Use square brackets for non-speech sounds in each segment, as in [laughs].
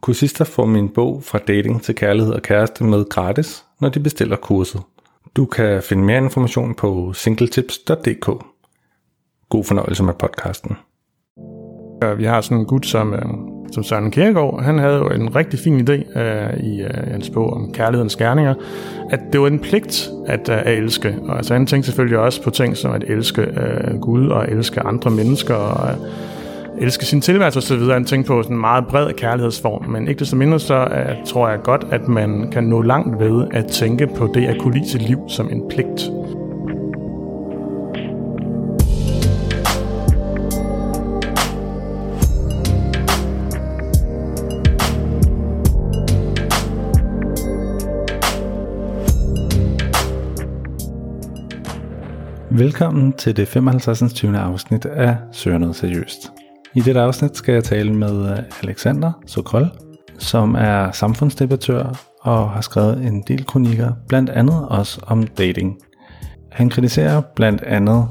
Kursister får min bog fra dating til kærlighed og kæreste med gratis, når de bestiller kurset. Du kan finde mere information på singletips.dk. God fornøjelse med podcasten. Vi har sådan en gut som, øh, som Søren Kierkegaard. Han havde jo en rigtig fin idé uh, i øh, hans bog om kærlighedens gerninger, at det var en pligt at, uh, at elske. Og altså, han tænkte selvfølgelig også på ting som at elske uh, Gud og elske andre mennesker og uh, elske sin tilværelse osv. Han tænkte på sådan en meget bred kærlighedsform, men ikke desto mindre så uh, tror jeg godt, at man kan nå langt ved at tænke på det at kunne lide sit liv som en pligt. Velkommen til det 55. 20. afsnit af Søger noget seriøst. I dette afsnit skal jeg tale med øh, Alexander Sokol, som er samfundsdebattør og har skrevet en del kronikker, blandt andet også om dating. Han kritiserer blandt andet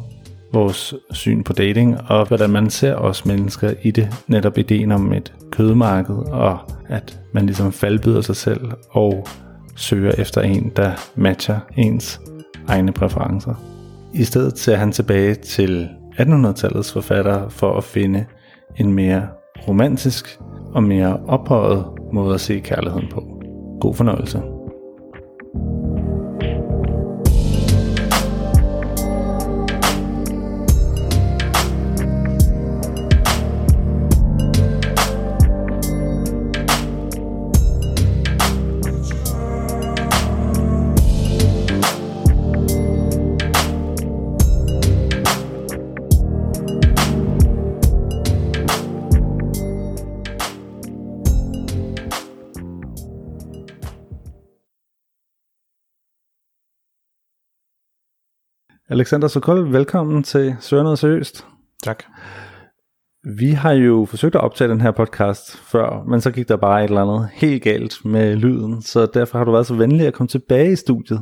vores syn på dating og hvordan man ser os mennesker i det. Netop ideen om et kødmarked og at man ligesom faldbyder sig selv og søger efter en, der matcher ens egne præferencer. I stedet ser han tilbage til 1800-tallets forfattere for at finde en mere romantisk og mere ophøjet måde at se kærligheden på. God fornøjelse. Alexander Sokol, velkommen til Søger noget seriøst. Tak. Vi har jo forsøgt at optage den her podcast før, men så gik der bare et eller andet helt galt med lyden, så derfor har du været så venlig at komme tilbage i studiet.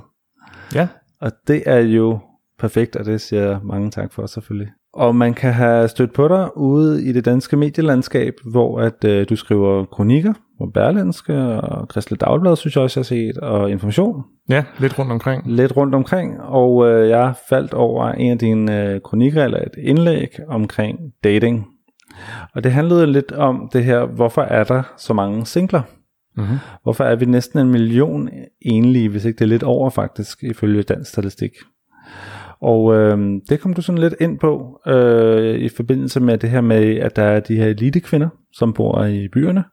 Ja. Og det er jo perfekt, og det siger jeg mange tak for selvfølgelig. Og man kan have stødt på dig ude i det danske medielandskab, hvor at øh, du skriver kronikker på Berlinske og Kristelig Dagblad, synes jeg også, jeg har set, og Information. Ja, lidt rundt omkring. Lidt rundt omkring, og øh, jeg faldt over en af dine øh, kronikker, eller et indlæg omkring dating. Og det handlede lidt om det her, hvorfor er der så mange singler? Mm-hmm. Hvorfor er vi næsten en million enlige, hvis ikke det er lidt over faktisk, ifølge dansk statistik? Og øh, det kom du sådan lidt ind på øh, i forbindelse med det her med, at der er de her elitekvinder, som bor i byerne,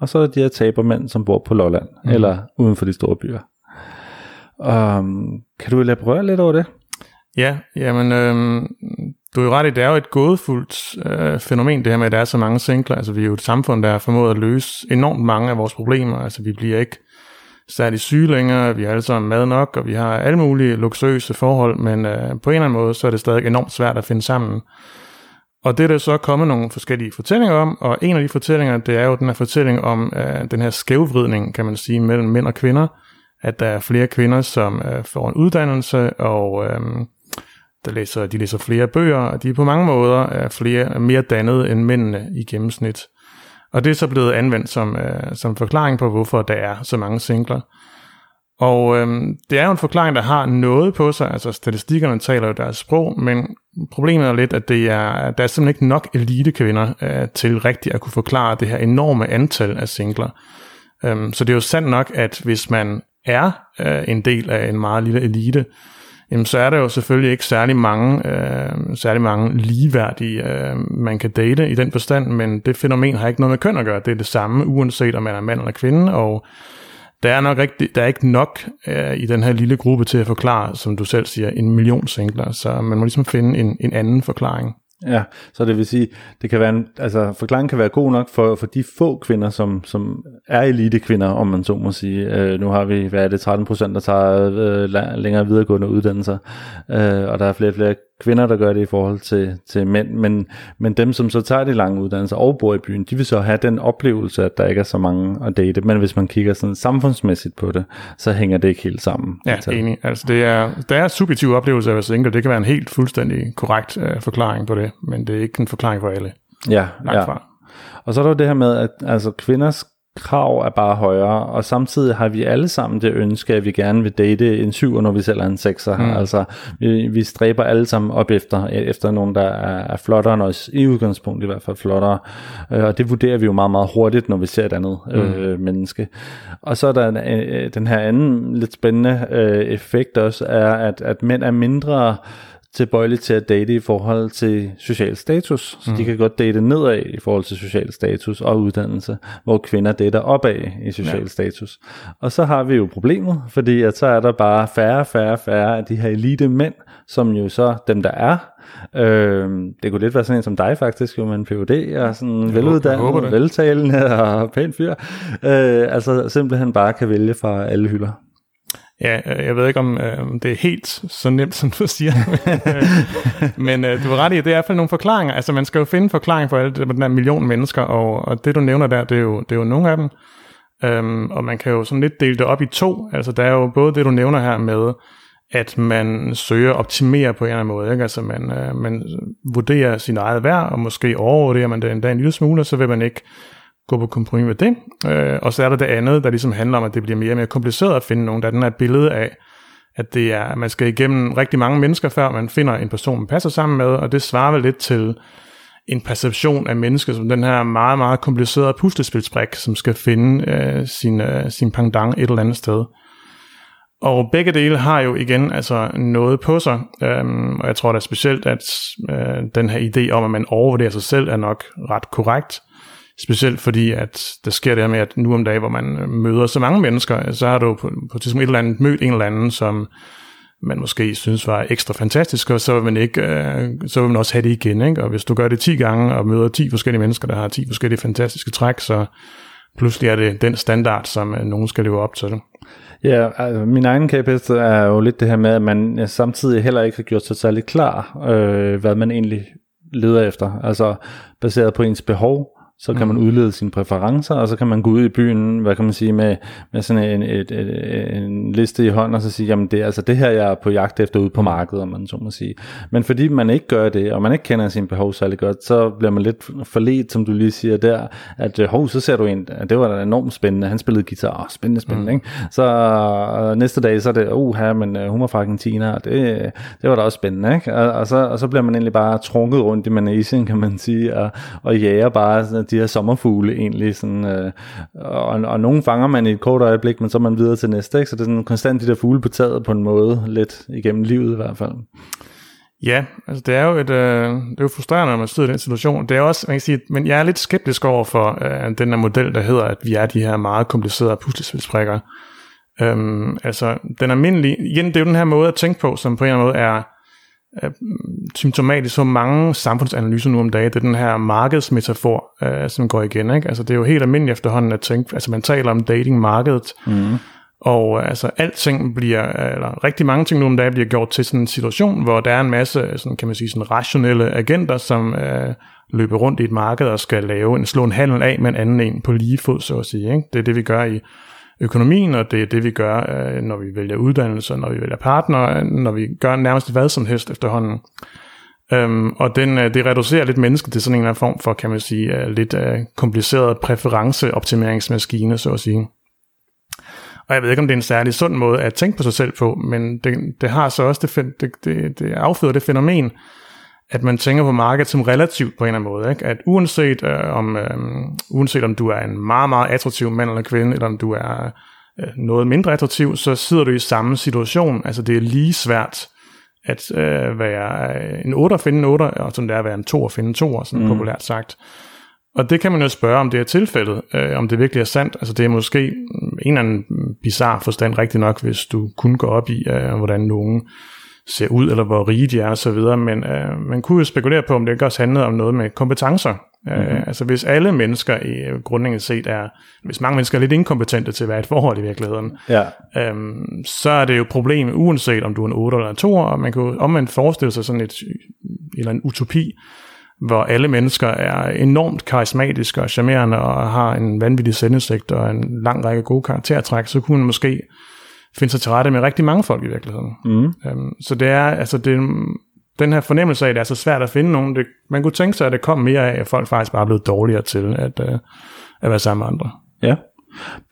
og så er der de her tabermænd, som bor på Lolland, mm. eller uden for de store byer. Um, kan du elaborere lidt over det? Ja, jamen, øhm, du er jo ret i, det er jo et gådefuldt øh, fænomen, det her med, at der er så mange singler. Altså, vi er jo et samfund, der har formået at løse enormt mange af vores problemer. Altså, vi bliver ikke særlig syge længere, vi har alle sammen mad nok, og vi har alle mulige luksuriøse forhold, men øh, på en eller anden måde, så er det stadig enormt svært at finde sammen. Og det er der så kommet nogle forskellige fortællinger om, og en af de fortællinger, det er jo den her fortælling om øh, den her skævvridning, kan man sige, mellem mænd og kvinder, at der er flere kvinder, som øh, får en uddannelse, og øh, der læser, de læser flere bøger, og de er på mange måder er flere, mere dannede end mændene i gennemsnit. Og det er så blevet anvendt som, øh, som forklaring på, hvorfor der er så mange singler. Og øh, det er jo en forklaring, der har noget på sig, altså statistikkerne taler jo deres sprog, men problemet er lidt, at det er, der er simpelthen ikke nok elitekvinder øh, til rigtigt at kunne forklare det her enorme antal af singler. Øh, så det er jo sandt nok, at hvis man er øh, en del af en meget lille elite, jamen, så er der jo selvfølgelig ikke særlig mange, øh, særlig mange ligeværdige, øh, man kan date i den forstand, men det fænomen har ikke noget med køn at gøre. Det er det samme, uanset om man er mand eller kvinde, og der er nok rigtig, der er ikke nok øh, i den her lille gruppe til at forklare, som du selv siger, en million singler, så man må ligesom finde en, en anden forklaring. Ja, så det vil sige, det kan være en, altså forklaringen kan være god nok for, for de få kvinder, som, som er elitekvinder, om man så må sige. Øh, nu har vi, hvad er det, 13 procent, der tager øh, længere videregående uddannelser, øh, og der er flere og flere kvinder, der gør det i forhold til, til mænd, men, men dem, som så tager de lange uddannelser og bor i byen, de vil så have den oplevelse, at der ikke er så mange at date, men hvis man kigger sådan samfundsmæssigt på det, så hænger det ikke helt sammen. Ja, altså. enig. Altså det er, der er subjektive oplevelser af at single, det kan være en helt fuldstændig korrekt uh, forklaring på det, men det er ikke en forklaring for alle. Ja, ja. Fra. Og så er der det her med, at altså, kvinders krav er bare højere, og samtidig har vi alle sammen det ønske, at vi gerne vil date en syver, når vi selv er en sekser. Mm. Altså, vi, vi stræber alle sammen op efter, efter nogen, der er, er flottere end os, i udgangspunkt i hvert fald flottere, øh, og det vurderer vi jo meget, meget hurtigt, når vi ser et andet mm. øh, menneske. Og så er der øh, den her anden lidt spændende øh, effekt også, er, at, at mænd er mindre tilbøjelige til at date i forhold til social status. Så mm. de kan godt date nedad i forhold til social status og uddannelse, hvor kvinder dater opad i social ja. status. Og så har vi jo problemet, fordi at så er der bare færre, færre, færre af de her elite mænd, som jo så dem, der er, Øh, det kunne lidt være sådan en som dig faktisk, jo med en PhD og sådan veluddannet, veltalende og pæn fyr. Øh, altså simpelthen bare kan vælge fra alle hylder. Ja, øh, jeg ved ikke, om øh, det er helt så nemt, som du siger. [laughs] men øh, du har ret i, at det er i hvert fald nogle forklaringer. Altså, man skal jo finde forklaring for alle den der million mennesker, og, og det, du nævner der, det er jo, det er jo nogle af dem. Um, og man kan jo sådan lidt dele det op i to. Altså, der er jo både det, du nævner her med, at man søger at optimere på en eller anden måde. Ikke? Altså, man, øh, man vurderer sin eget værd, og måske overvurderer man det endda en lille smule, så vil man ikke gå på kompromis med det. Øh, og så er der det andet, der ligesom handler om, at det bliver mere og mere kompliceret at finde nogen. Der er den her billede af, at det er, at man skal igennem rigtig mange mennesker, før man finder en person, man passer sammen med, og det svarer vel lidt til en perception af mennesker som den her meget, meget komplicerede puslespilsbrik, som skal finde øh, sin, øh, sin pangdang et eller andet sted. Og begge dele har jo igen altså noget på sig, øhm, og jeg tror da specielt, at øh, den her idé om, at man overvurderer sig selv, er nok ret korrekt. Specielt fordi, at der sker det her med, at nu om dagen, hvor man øh, møder så mange mennesker, så har du på, på et eller andet mødt en eller anden, som man måske synes var ekstra fantastisk, og så vil man, ikke, øh, så vil man også have det igen. Ikke? Og hvis du gør det 10 gange og møder 10 forskellige mennesker, der har 10 forskellige fantastiske træk, så pludselig er det den standard, som øh, nogen skal leve op til. Ja, altså, min egen kæphest er jo lidt det her med, at man samtidig heller ikke har gjort sig særlig klar, øh, hvad man egentlig leder efter. Altså baseret på ens behov, så kan mm. man udlede sine præferencer, og så kan man gå ud i byen, hvad kan man sige, med, med sådan en, et, et, en liste i hånden, og så sige, jamen det er altså det her, jeg er på jagt efter ude på markedet, om man så må sige. Men fordi man ikke gør det, og man ikke kender sine behov særlig godt, så bliver man lidt forledt, som du lige siger der, at øh, hov, så ser du en, det var da enormt spændende, han spillede guitar, oh, spændende, spændende, mm. ikke? Så uh, næste dag, så er det, uh, her, men uh, hun var fra Argentina, og det, det var da også spændende, ikke? Og, og, så, og så bliver man egentlig bare trunket rundt i manesien, kan man sige, og, og jager bare de her sommerfugle egentlig. Sådan, øh, og, og nogle fanger man i et kort øjeblik, men så er man videre til næste. Ikke? Så det er sådan konstant de der fugle på taget på en måde, lidt igennem livet i hvert fald. Ja, altså det er jo et, øh, det er jo frustrerende, når man sidder i den situation. Det er også, man kan sige, men jeg er lidt skeptisk over for øh, den her model, der hedder, at vi er de her meget komplicerede puslespilsbrikker. Øhm, altså, den almindelige, igen, det er jo den her måde at tænke på, som på en eller anden måde er øh, symptomatisk for mange samfundsanalyser nu om dagen. Det er den her markedsmetafor, øh, som går igen. Ikke? Altså, det er jo helt almindeligt efterhånden at tænke, altså man taler om datingmarkedet, mm. og øh, altså alting bliver, eller rigtig mange ting nu om dagen bliver gjort til sådan en situation, hvor der er en masse, sådan, kan man sige, sådan rationelle agenter, som øh, løber rundt i et marked og skal lave en, slå en handel af med en anden en på lige fod, så at sige. Ikke? Det er det, vi gør i økonomien, og det er det, vi gør, øh, når vi vælger uddannelse, når vi vælger partner, øh, når vi gør nærmest hvad som helst efterhånden. Øhm, og den, øh, det reducerer lidt mennesket til sådan en eller anden form for, kan man sige, lidt uh, kompliceret præferenceoptimeringsmaskine, så at sige. Og jeg ved ikke, om det er en særlig sund måde at tænke på sig selv på, men det, det har så også det, det, det, det afføder det fænomen, at man tænker på markedet som relativt på en eller anden måde. Ikke? At uanset, øh, om, øh, uanset om du er en meget, meget attraktiv mand eller kvinde, eller om du er øh, noget mindre attraktiv, så sidder du i samme situation. Altså det er lige svært at øh, være en 8 og finde en 8, og som det er at være en 2 og finde en 2, sådan mm. populært sagt. Og det kan man jo spørge, om det er tilfældet, øh, om det virkelig er sandt. Altså det er måske en eller anden bizarre forstand rigtig nok, hvis du kun går op i, øh, hvordan nogen ser ud, eller hvor rige de er osv., men øh, man kunne jo spekulere på, om det ikke også handlede om noget med kompetencer. Mm-hmm. Øh, altså hvis alle mennesker i øh, grundlæggende set er, hvis mange mennesker er lidt inkompetente til at være et forhold i virkeligheden, Ja. øhm, så er det jo et problem, uanset om du er en 8 eller en 2, og man jo omvendt forestille sig sådan et, eller en utopi, hvor alle mennesker er enormt karismatiske og charmerende og har en vanvittig sendesigt og en lang række gode karaktertræk, så kunne man måske finde sig til rette med rigtig mange folk i virkeligheden. Mm. Øhm, så det er, altså det, den her fornemmelse af, at det er så svært at finde nogen, det, man kunne tænke sig, at det kom mere af, at folk faktisk bare er blevet dårligere til at, øh, at være sammen med andre. Ja.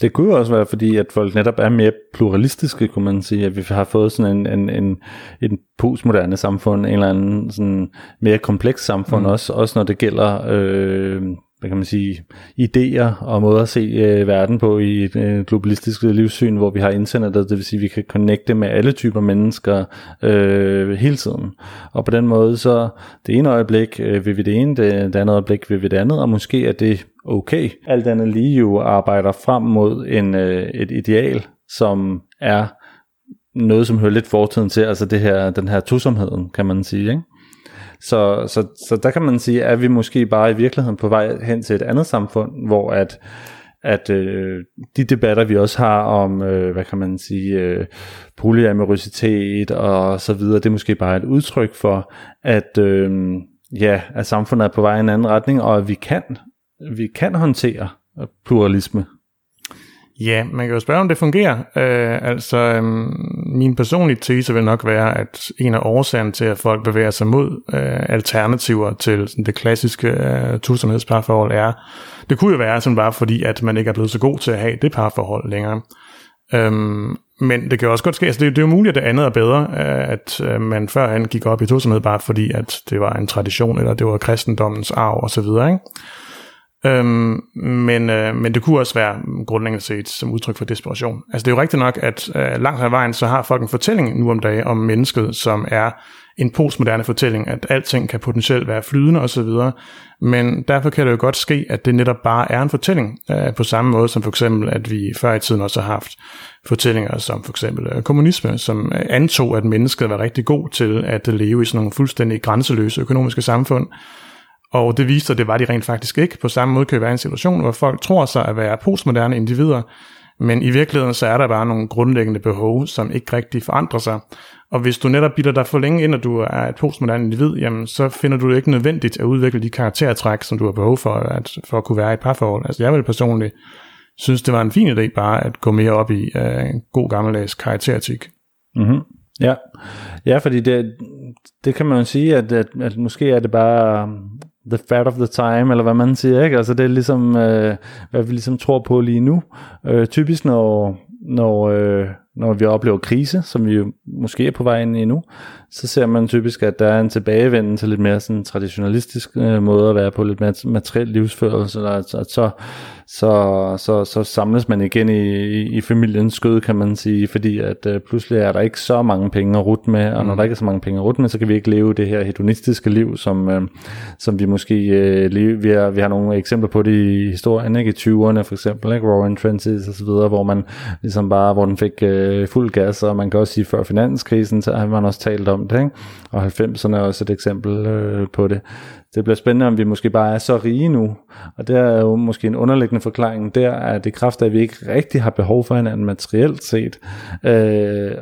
Det kunne jo også være, fordi at folk netop er mere pluralistiske, kunne man sige, at vi har fået sådan en, en, en, en postmoderne samfund, en eller anden sådan mere kompleks samfund, mm. også, også når det gælder, øh, hvad kan man sige, idéer og måder at se øh, verden på i et øh, globalistisk livssyn, hvor vi har internettet, det vil sige, at vi kan connecte med alle typer mennesker øh, hele tiden. Og på den måde, så det ene øjeblik øh, vil vi det ene, det, det andet øjeblik vil vi det andet, og måske er det okay. Alt andet lige jo arbejder frem mod en, øh, et ideal, som er noget, som hører lidt fortiden til, altså det her, den her tusomheden, kan man sige, ikke? Så, så, så der kan man sige, at vi måske bare i virkeligheden på vej hen til et andet samfund, hvor at, at øh, de debatter, vi også har om, øh, hvad kan man sige, øh, polyamorositet og så videre, det er måske bare et udtryk for, at, øh, ja, at samfundet er på vej i en anden retning, og at vi kan, vi kan håndtere pluralisme. Ja, man kan jo spørge, om det fungerer. Øh, altså, øhm, min personlige tese vil nok være, at en af årsagerne til, at folk bevæger sig mod øh, alternativer til sådan det klassiske øh, tusomhedsparforhold er, det kunne jo være sådan bare fordi, at man ikke er blevet så god til at have det parforhold længere. Øhm, men det kan også godt ske, altså det, det er jo muligt, at det andet er bedre, øh, at øh, man førhen gik op i tosomhed bare fordi, at det var en tradition, eller det var kristendommens arv osv., ikke? Øhm, men, øh, men det kunne også være grundlæggende set som udtryk for desperation. Altså det er jo rigtigt nok, at øh, langt hen ad vejen, så har folk en fortælling nu om dagen om mennesket, som er en postmoderne fortælling, at alting kan potentielt være flydende osv., men derfor kan det jo godt ske, at det netop bare er en fortælling, øh, på samme måde som for eksempel, at vi før i tiden også har haft fortællinger som for eksempel øh, kommunisme, som øh, antog, at mennesket var rigtig god til at leve i sådan nogle fuldstændig grænseløse økonomiske samfund, og det viste, at det var de rent faktisk ikke. På samme måde kan være en situation, hvor folk tror sig at være postmoderne individer, men i virkeligheden så er der bare nogle grundlæggende behov, som ikke rigtig forandrer sig. Og hvis du netop bilder dig for længe ind, at du er et postmoderne individ, jamen så finder du det ikke nødvendigt at udvikle de karaktertræk, som du har behov for at, for at kunne være i et parforhold. Altså jeg vil personligt synes, det var en fin idé bare at gå mere op i uh, god gammeldags karakteretik. Mm-hmm. Ja. ja, fordi det, det kan man jo sige, at, at, at måske er det bare the fat of the time, eller hvad man siger, ikke? Altså det er ligesom, øh, hvad vi ligesom tror på lige nu. Øh, typisk når, når, øh, når vi oplever krise, som vi jo måske er på vej ind i nu, så ser man typisk, at der er en tilbagevenden til lidt mere sådan traditionalistisk øh, måde at være på, lidt mere materiel livsførelse, altså, at så, så, så, så samles man igen i, i, i familiens skød, kan man sige, fordi at øh, pludselig er der ikke så mange penge at rute med, og når mm. der ikke er så mange penge at rute med, så kan vi ikke leve det her hedonistiske liv, som, øh, som vi måske øh, leve, vi, har, vi har nogle eksempler på det i historien, ikke? i 20'erne for eksempel, ikke? Roaring Twenties og så videre, hvor man ligesom bare, hvor den fik øh, fuld gas, og man kan også sige, før finanskrisen, så har man også talt om det, ikke? og 90'erne er også et eksempel øh, på det. Det bliver spændende, om vi måske bare er så rige nu, og det er jo måske en underliggende forklaring der, at det kraft af, at vi ikke rigtig har behov for hinanden materielt set, øh,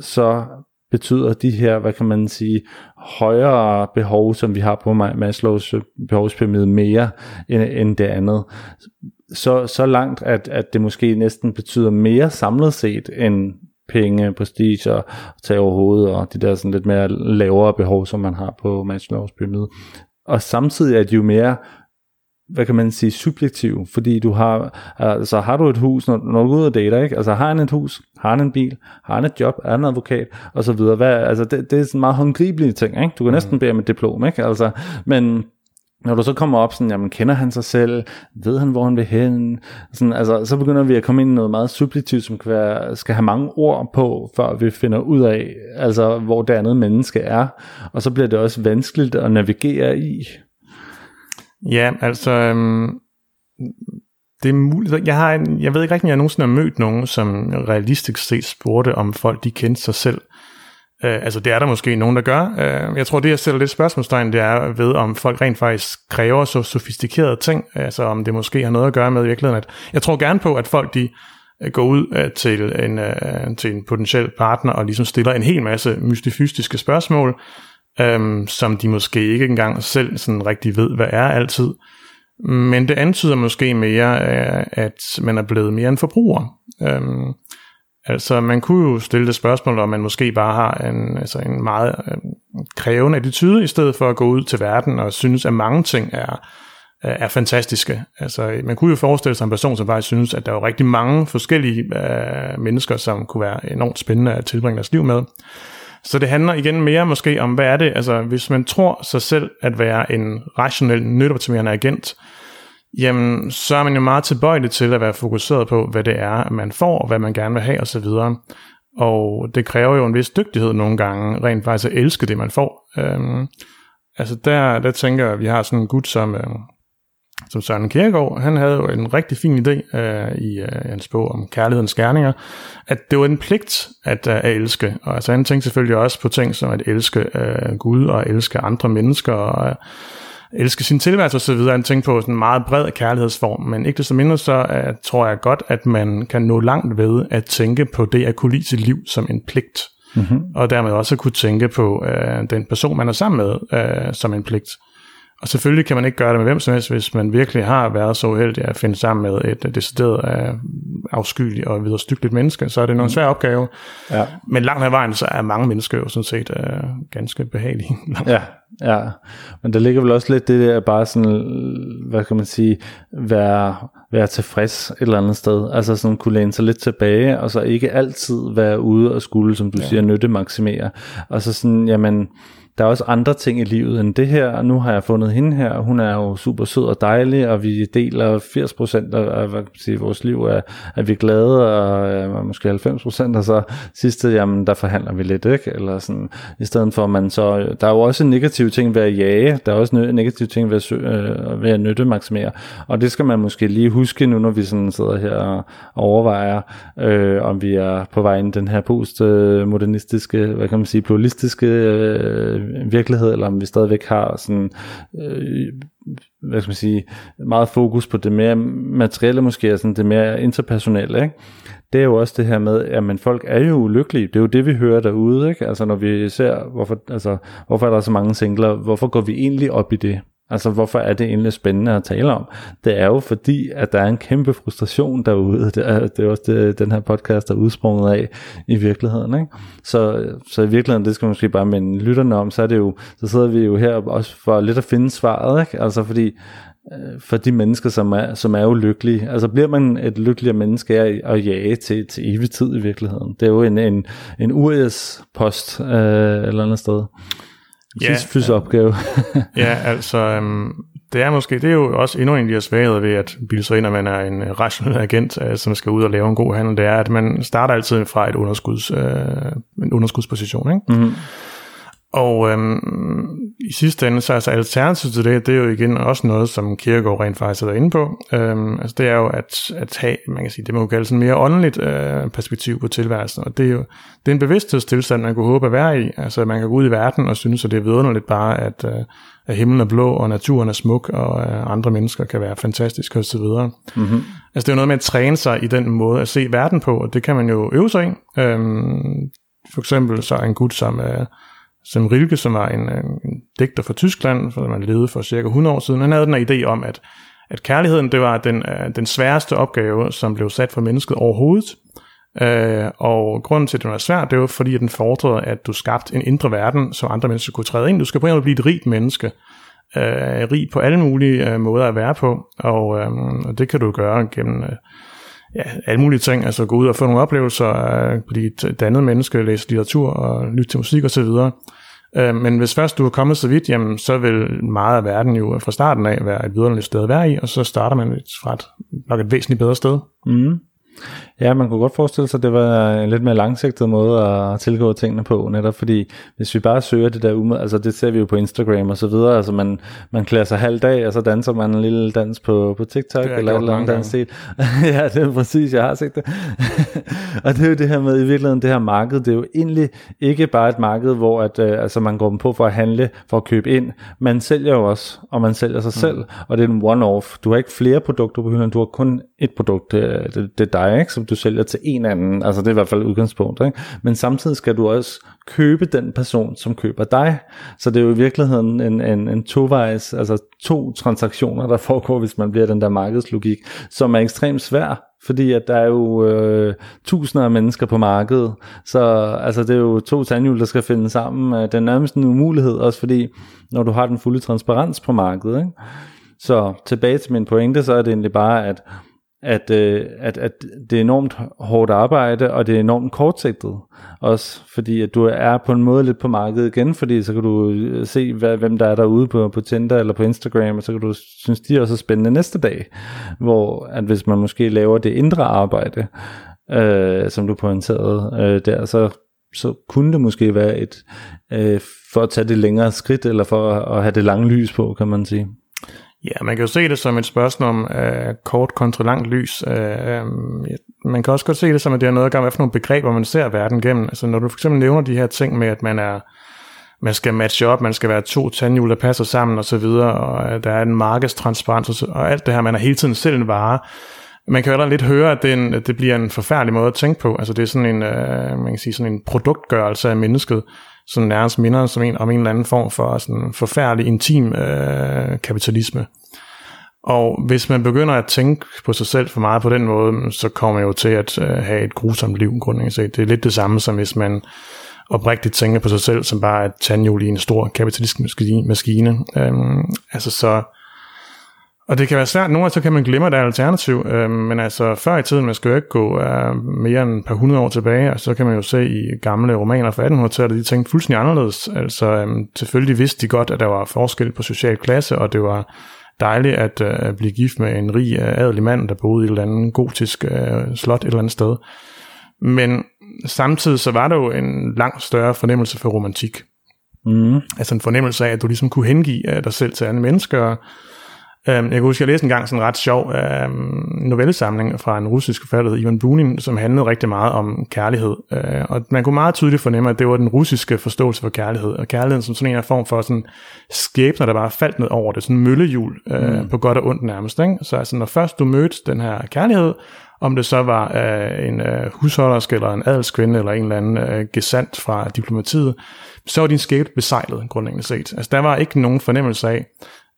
så betyder de her, hvad kan man sige, højere behov, som vi har på Maslows øh, behovspyramide mere end, end det andet. Så, så langt, at, at det måske næsten betyder mere samlet set end penge, prestige og tage over hovedet og de der sådan lidt mere lavere behov, som man har på Maslows pyramide. Og samtidig er de jo mere hvad kan man sige, subjektiv, fordi du har, altså har du et hus, når, når du går ud og dater, ikke? Altså har han et hus, har han en bil, har han et job, er han en advokat, og så videre. Hvad, altså det, det er sådan meget håndgribelige ting, ikke? Du kan næsten mm. bede om et diplom, ikke? Altså, men når du så kommer op sådan, jamen kender han sig selv, ved han hvor han vil hen, sådan, altså, så begynder vi at komme ind i noget meget subjektivt, som kan være, skal have mange ord på, før vi finder ud af, altså hvor det andet menneske er, og så bliver det også vanskeligt at navigere i. Ja, altså, øhm, det er muligt. Jeg, har en, jeg ved ikke rigtig, om jeg nogensinde har mødt nogen, som realistisk set spurgte, om folk de kendte sig selv. Øh, altså det er der måske nogen, der gør. Øh, jeg tror, det jeg sætter lidt spørgsmålstegn, det er ved, om folk rent faktisk kræver så sofistikerede ting. Altså om det måske har noget at gøre med i virkeligheden. At jeg tror gerne på, at folk de øh, går ud øh, til, en, øh, til en potentiel partner og ligesom stiller en hel masse mystifystiske spørgsmål, øh, som de måske ikke engang selv sådan rigtig ved, hvad er altid. Men det antyder måske mere, øh, at man er blevet mere en forbruger. Øh, Altså, man kunne jo stille det spørgsmål, om man måske bare har en, altså en meget øh, krævende attitude, i stedet for at gå ud til verden og synes, at mange ting er, øh, er fantastiske. Altså, man kunne jo forestille sig en person, som bare synes, at der er rigtig mange forskellige øh, mennesker, som kunne være enormt spændende at tilbringe deres liv med. Så det handler igen mere måske om, hvad er det, altså hvis man tror sig selv at være en rationel, nytteoptimerende agent, jamen så er man jo meget tilbøjelig til at være fokuseret på, hvad det er, man får, og hvad man gerne vil have osv. Og det kræver jo en vis dygtighed nogle gange, rent faktisk at elske det, man får. Øhm, altså der, der tænker jeg, at vi har sådan en gut som, øh, som Søren Kierkegaard, han havde jo en rigtig fin idé øh, i øh, hans bog om kærlighedens gerninger, at det var en pligt at, øh, at elske. Og altså han tænkte selvfølgelig også på ting som at elske øh, Gud og elske andre mennesker og øh, elske sin tilværelse osv. Han tænker på sådan en meget bred kærlighedsform, men ikke desto mindre så uh, tror jeg godt, at man kan nå langt ved at tænke på det at kunne lide sit liv som en pligt. Mm-hmm. Og dermed også kunne tænke på uh, den person, man er sammen med, uh, som en pligt. Og selvfølgelig kan man ikke gøre det med hvem som helst, hvis man virkelig har været så uheldig at finde sammen med et decideret uh, afskyeligt og videre styggeligt menneske, så er det en mm. svær opgave. Ja. Men langt ad vejen, så er mange mennesker jo sådan set uh, ganske behagelige. [laughs] ja, ja. Men der ligger vel også lidt det der bare sådan, hvad kan man sige, være, være tilfreds et eller andet sted. Altså sådan kunne læne sig lidt tilbage, og så ikke altid være ude og skulle, som du ja. siger, nytte maksimere. Og så sådan, jamen, der er også andre ting i livet end det her, og nu har jeg fundet hende her, og hun er jo super sød og dejlig, og vi deler 80% af hvad sige, vores liv, er, at vi glade, og øh, og måske 90%, og så sidste, jamen der forhandler vi lidt, ikke? Eller sådan, i stedet for, man så, der er jo også negative ting ved at jage, der er også negative ting ved at, øh, ved at nytte maksimere, og det skal man måske lige huske nu, når vi sådan sidder her og overvejer, øh, om vi er på vej ind den her postmodernistiske, øh, hvad kan man sige, pluralistiske øh, virkelighed, eller om vi stadigvæk har sådan, øh, hvad skal man sige, meget fokus på det mere materielle måske, og sådan det mere interpersonelle, ikke? det er jo også det her med, at men folk er jo ulykkelige. Det er jo det, vi hører derude. Ikke? Altså når vi ser, hvorfor, altså, hvorfor er der så mange singler, hvorfor går vi egentlig op i det? Altså, hvorfor er det egentlig spændende at tale om? Det er jo fordi, at der er en kæmpe frustration derude. Det er, det er også det, den her podcast er udsprunget af i virkeligheden. Ikke? Så, så i virkeligheden, det skal man måske bare minde lytterne om, så er det jo, så sidder vi jo her også for lidt at finde svaret. Ikke? Altså fordi, øh, for de mennesker, som er, som er ulykkelige. Altså bliver man et lykkeligere menneske af at jage til, til evig tid i virkeligheden. Det er jo en, en, en URS-post øh, eller andet sted ja, opgave. [laughs] ja, altså, øhm, det er måske, det er jo også endnu en af svagheder ved at bilde sig ind, at man er en rationel agent, øh, som skal ud og lave en god handel, det er, at man starter altid fra et underskuds, øh, en underskudsposition, ikke? Mm-hmm. Og øhm, i sidste ende, så altså alternativet til det, det er jo igen også noget, som Kierkegaard rent faktisk været inde på. Øhm, altså det er jo at, at have, man kan sige, det må jo kalde sådan mere åndeligt øh, perspektiv på tilværelsen. Og det er jo det er en bevidsthedstilstand, man kunne håbe at være i. Altså man kan gå ud i verden og synes, at det er vidunderligt bare, at, øh, at himlen er blå, og naturen er smuk, og øh, andre mennesker kan være fantastiske osv. Mm-hmm. Altså det er jo noget med at træne sig i den måde at se verden på, og det kan man jo øve sig i. Øhm, for eksempel så en gut som... Øh, som Rilke, som var en, en digter fra Tyskland, som man levede for cirka 100 år siden, han havde den idé om, at, at kærligheden det var den, øh, den sværeste opgave, som blev sat for mennesket overhovedet. Øh, og grunden til, at den var svært, det var fordi, at den fordrede, at du skabte en indre verden, så andre mennesker kunne træde ind. Du skal på en måde blive et rigt menneske. Øh, rig på alle mulige øh, måder at være på, og, øh, og det kan du gøre gennem... Øh, ja, alle mulige ting, altså gå ud og få nogle oplevelser, øh, blive et dannet menneske, læse litteratur og lytte til musik osv. Øh, men hvis først du er kommet så vidt, jamen, så vil meget af verden jo fra starten af være et vidunderligt sted at være i, og så starter man fra et, nok et væsentligt bedre sted. Mm. Ja, man kunne godt forestille sig, at det var en lidt mere langsigtet måde at tilgå tingene på, netop fordi hvis vi bare søger det der umed, altså det ser vi jo på Instagram og så videre, altså man, man klæder sig halv dag, og så danser man en lille dans på, på TikTok, eller et eller andet dans set. [laughs] ja, det er præcis, jeg har set det. [laughs] og det er jo det her med i virkeligheden, det her marked, det er jo egentlig ikke bare et marked, hvor at, øh, altså man går på for at handle, for at købe ind. Man sælger jo også, og man sælger sig mm. selv, og det er en one-off. Du har ikke flere produkter på hylden, du har kun et produkt, det, det, det er dig, ikke? som du sælger til en anden. Altså det er i hvert fald udgangspunkt. Ikke? Men samtidig skal du også købe den person, som køber dig. Så det er jo i virkeligheden en, en, en tovejs, altså to transaktioner, der foregår, hvis man bliver den der markedslogik, som er ekstremt svær, fordi at der er jo øh, tusinder af mennesker på markedet, så altså, det er jo to tandhjul, der skal finde sammen. Øh, det er nærmest en umulighed, også fordi, når du har den fulde transparens på markedet. Ikke? Så tilbage til min pointe, så er det egentlig bare, at at, øh, at, at det er enormt hårdt arbejde, og det er enormt kortsigtet også, fordi at du er på en måde lidt på markedet igen, fordi så kan du øh, se, hvad, hvem der er derude på, på Tinder eller på Instagram, og så kan du synes, de er også spændende næste dag, hvor at hvis man måske laver det indre arbejde, øh, som du pointerede øh, der, så, så kunne det måske være et, øh, for at tage det længere skridt, eller for at have det lange lys på, kan man sige. Ja, man kan jo se det som et spørgsmål om øh, kort kontra langt lys. Øh, øh, man kan også godt se det som, at det har noget at gøre med, nogle begreber, man ser verden gennem. Altså når du for eksempel nævner de her ting med, at man er man skal matche op, man skal være to tandhjul, der passer sammen og så videre, og øh, der er en markedstransparens og alt det her, man er hele tiden selv en vare. Man kan jo lidt høre, at det, en, at det bliver en forfærdelig måde at tænke på. Altså det er sådan en, øh, man kan sige, sådan en produktgørelse af mennesket som nærmest minder som en, om en eller anden form for sådan forfærdelig intim øh, kapitalisme. Og hvis man begynder at tænke på sig selv for meget på den måde, så kommer man jo til at øh, have et grusomt liv, grundlæggende set. Det er lidt det samme, som hvis man oprigtigt tænker på sig selv som bare et tandhjul i en stor kapitalistisk maskine. Øhm, altså så og det kan være svært. Nogle gange så kan man glemme, at der er alternativ. Øh, men altså før i tiden, man skal jo ikke gå øh, mere end et par hundrede år tilbage, og så kan man jo se i gamle romaner fra 1800-tallet, de tænkte fuldstændig anderledes. Altså øh, selvfølgelig vidste de godt, at der var forskel på social klasse, og det var dejligt at øh, blive gift med en rig øh, adelig mand, der boede i et eller andet gotisk øh, slot et eller andet sted. Men samtidig så var der jo en langt større fornemmelse for romantik. Mm. Altså en fornemmelse af, at du ligesom kunne hengive dig selv til andre mennesker, Øhm, jeg kan huske, at jeg læste en gang sådan en ret sjov øhm, novellesamling fra en russisk forfatter, Ivan Bunin, som handlede rigtig meget om kærlighed. Øh, og man kunne meget tydeligt fornemme, at det var den russiske forståelse for kærlighed. Og kærligheden som sådan en form for sådan skæbner, der bare faldt ned over det. Sådan en møllehjul øh, mm. på godt og ondt nærmest. Ikke? Så altså, når først du mødte den her kærlighed, om det så var øh, en øh, husholdersk eller en adelskvinde eller en eller anden øh, gesandt fra diplomatiet, så var din skæbne besejlet grundlæggende set. Altså der var ikke nogen fornemmelse af,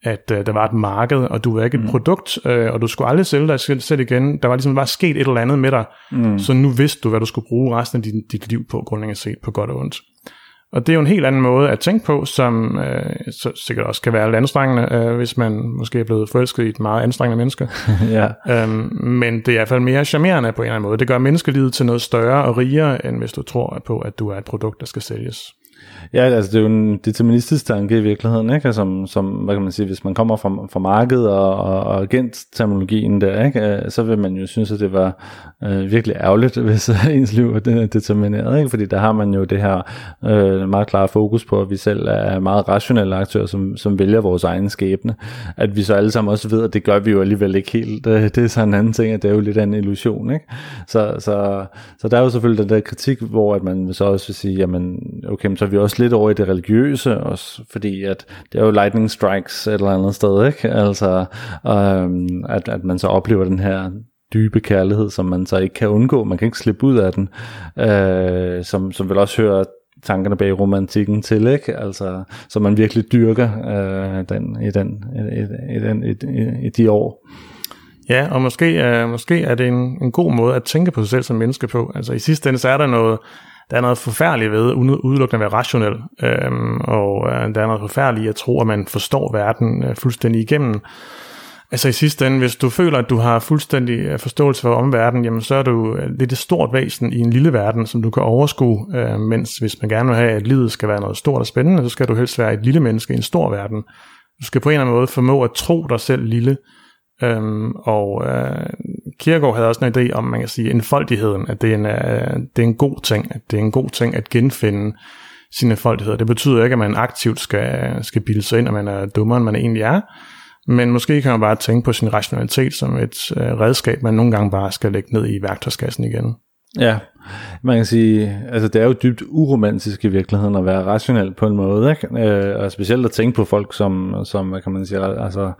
at øh, der var et marked, og du var ikke et mm. produkt, øh, og du skulle aldrig sælge dig selv igen. Der var ligesom bare sket et eller andet med dig, mm. så nu vidste du, hvad du skulle bruge resten af dit, dit liv på, grundlæggende set, på godt og ondt. Og det er jo en helt anden måde at tænke på, som øh, så sikkert også kan være lidt anstrengende, øh, hvis man måske er blevet forelsket i et meget anstrengende menneske. [laughs] ja. øhm, men det er i hvert fald mere charmerende på en eller anden måde. Det gør menneskelivet til noget større og rigere, end hvis du tror på, at du er et produkt, der skal sælges. Ja, altså det er jo en deterministisk tanke i virkeligheden, ikke? Altså, som, som hvad kan man sige, hvis man kommer fra, fra markedet og, og, og agentterminologien der, ikke? Øh, så vil man jo synes, at det var øh, virkelig ærgerligt, [laughs] hvis øh, ens liv er determineret, ikke? fordi der har man jo det her øh, meget klare fokus på, at vi selv er meget rationelle aktører, som, som vælger vores egen skæbne. At vi så alle sammen også ved, at det gør vi jo alligevel ikke helt. Øh, det er så en anden ting, at det er jo lidt af en illusion. Ikke? Så, så, så der er jo selvfølgelig den der kritik, hvor at man så også vil sige, jamen okay, så er vi også lidt over i det religiøse også, fordi at det er jo lightning strikes et eller andet sted, ikke? Altså, øhm, at, at man så oplever den her dybe kærlighed, som man så ikke kan undgå, man kan ikke slippe ud af den, øh, som, som vil også høre tankerne bag romantikken til, ikke? Altså, så man virkelig dyrker øh, den, i, den, i, i, den, i, i, i de år. Ja, og måske, øh, måske er det en, en god måde at tænke på sig selv som menneske på. Altså i sidste ende, så er der noget, der er noget forfærdeligt ved udelukkende at være rationel, øhm, og øh, der er noget forfærdeligt at tro, at man forstår verden øh, fuldstændig igennem. Altså i sidste ende, hvis du føler, at du har fuldstændig øh, forståelse for omverdenen, jamen så er du øh, lidt et stort væsen i en lille verden, som du kan overskue, øh, mens hvis man gerne vil have, at livet skal være noget stort og spændende, så skal du helst være et lille menneske i en stor verden. Du skal på en eller anden måde formå at tro dig selv lille, øhm, og øh, Kierkegaard havde også en idé om, man kan sige, enfoldigheden, at det er en, uh, det er en god ting, at det er en god ting at genfinde sine enfoldigheder. Det betyder ikke, at man aktivt skal, skal bilde sig ind, at man er dummere, end man egentlig er, men måske kan man bare tænke på sin rationalitet som et uh, redskab, man nogle gange bare skal lægge ned i værktøjskassen igen. Ja, man kan sige, altså det er jo dybt uromantisk i virkeligheden at være rationel på en måde, ikke? Øh, og specielt at tænke på folk som, som hvad kan man sige, altså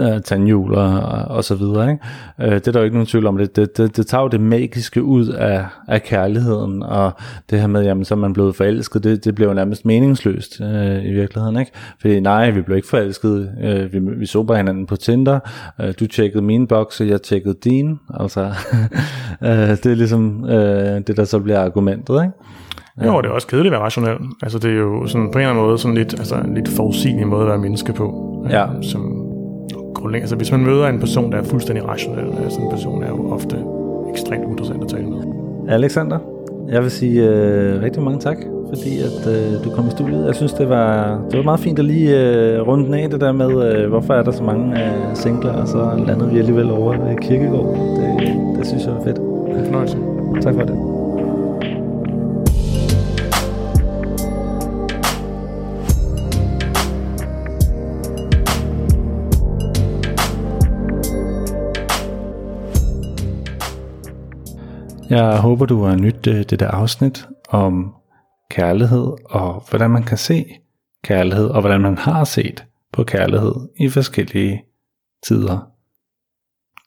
øh, tandhjul og, og så videre, ikke? Øh, det er der jo ikke nogen tvivl om, det, det, det, det tager jo det magiske ud af, af kærligheden, og det her med, jamen så er man blevet forelsket, det, det bliver jo nærmest meningsløst øh, i virkeligheden, ikke? Fordi nej, vi blev ikke forelsket, øh, vi, vi så bare hinanden på Tinder, øh, du tjekkede min boks, jeg tjekkede din, altså [laughs] øh, det er ligesom øh, det, der så bliver argumentet, ikke? Ja. Jo, det er også kedeligt at være rationel. Altså det er jo sådan, på en eller anden måde sådan lidt, altså, en lidt forudsigelig måde at være menneske på. Ja. Som grundlæggende, altså hvis man møder en person, der er fuldstændig rationel, altså en person er jo ofte ekstremt interessant at tale med. Alexander, jeg vil sige øh, rigtig mange tak, fordi at øh, du kom i studiet. Jeg synes, det var, det var meget fint at lige øh, runde af det der med, øh, hvorfor er der så mange øh, singler, og så landede vi alligevel over ved Kirkegård. Det, det synes jeg var fedt. En fornøjelse. Tak for det. Jeg håber, du har nydt det, det der afsnit om kærlighed, og hvordan man kan se kærlighed, og hvordan man har set på kærlighed i forskellige tider.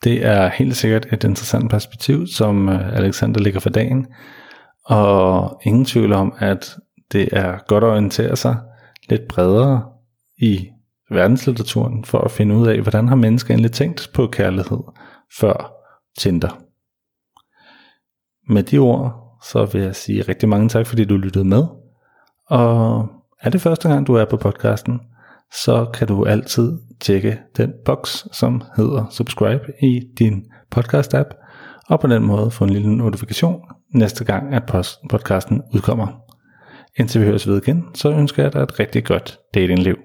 Det er helt sikkert et interessant perspektiv, som øh, Alexander ligger for dagen, og ingen tvivl om, at det er godt at orientere sig lidt bredere i verdenslitteraturen for at finde ud af, hvordan har mennesker egentlig tænkt på kærlighed før Tinder. Med de ord, så vil jeg sige rigtig mange tak, fordi du lyttede med. Og er det første gang, du er på podcasten, så kan du altid tjekke den boks, som hedder subscribe i din podcast-app, og på den måde få en lille notifikation næste gang, at podcasten udkommer. Indtil vi høres ved igen, så ønsker jeg dig et rigtig godt datingliv.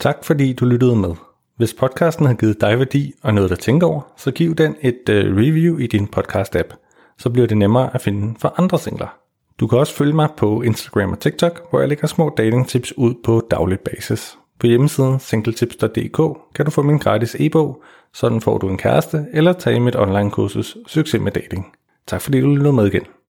Tak fordi du lyttede med. Hvis podcasten har givet dig værdi og noget at tænke over, så giv den et øh, review i din podcast-app så bliver det nemmere at finde for andre singler. Du kan også følge mig på Instagram og TikTok, hvor jeg lægger små datingtips ud på daglig basis. På hjemmesiden singletips.dk kan du få min gratis e-bog, sådan får du en kæreste, eller tage mit online kursus Succes med dating. Tak fordi du lyttede med igen.